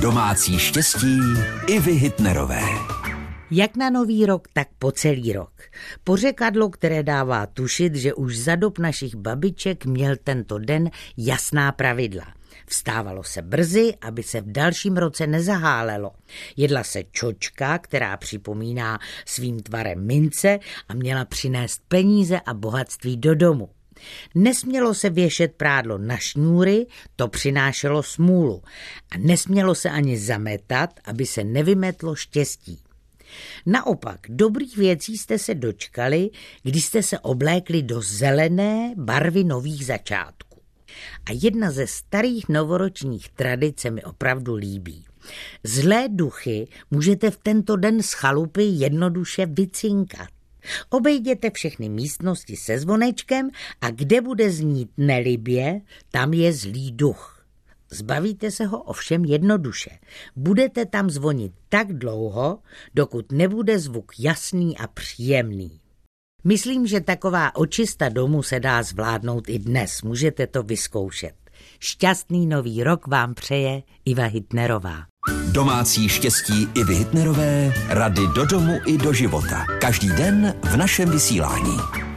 Domácí štěstí i vy Hitnerové. Jak na nový rok, tak po celý rok. Pořekadlo, které dává tušit, že už za dob našich babiček měl tento den jasná pravidla. Vstávalo se brzy, aby se v dalším roce nezahálelo. Jedla se čočka, která připomíná svým tvarem mince a měla přinést peníze a bohatství do domu. Nesmělo se věšet prádlo na šňůry, to přinášelo smůlu. A nesmělo se ani zametat, aby se nevymetlo štěstí. Naopak, dobrých věcí jste se dočkali, když jste se oblékli do zelené barvy nových začátků. A jedna ze starých novoročních tradic se mi opravdu líbí. Zlé duchy můžete v tento den z chalupy jednoduše vycinkat. Obejděte všechny místnosti se zvonečkem a kde bude znít nelibě, tam je zlý duch. Zbavíte se ho ovšem jednoduše. Budete tam zvonit tak dlouho, dokud nebude zvuk jasný a příjemný. Myslím, že taková očista domu se dá zvládnout i dnes. Můžete to vyzkoušet. Šťastný nový rok vám přeje Iva Hitnerová. Domácí štěstí i Hitnerové, rady do domu i do života. Každý den v našem vysílání.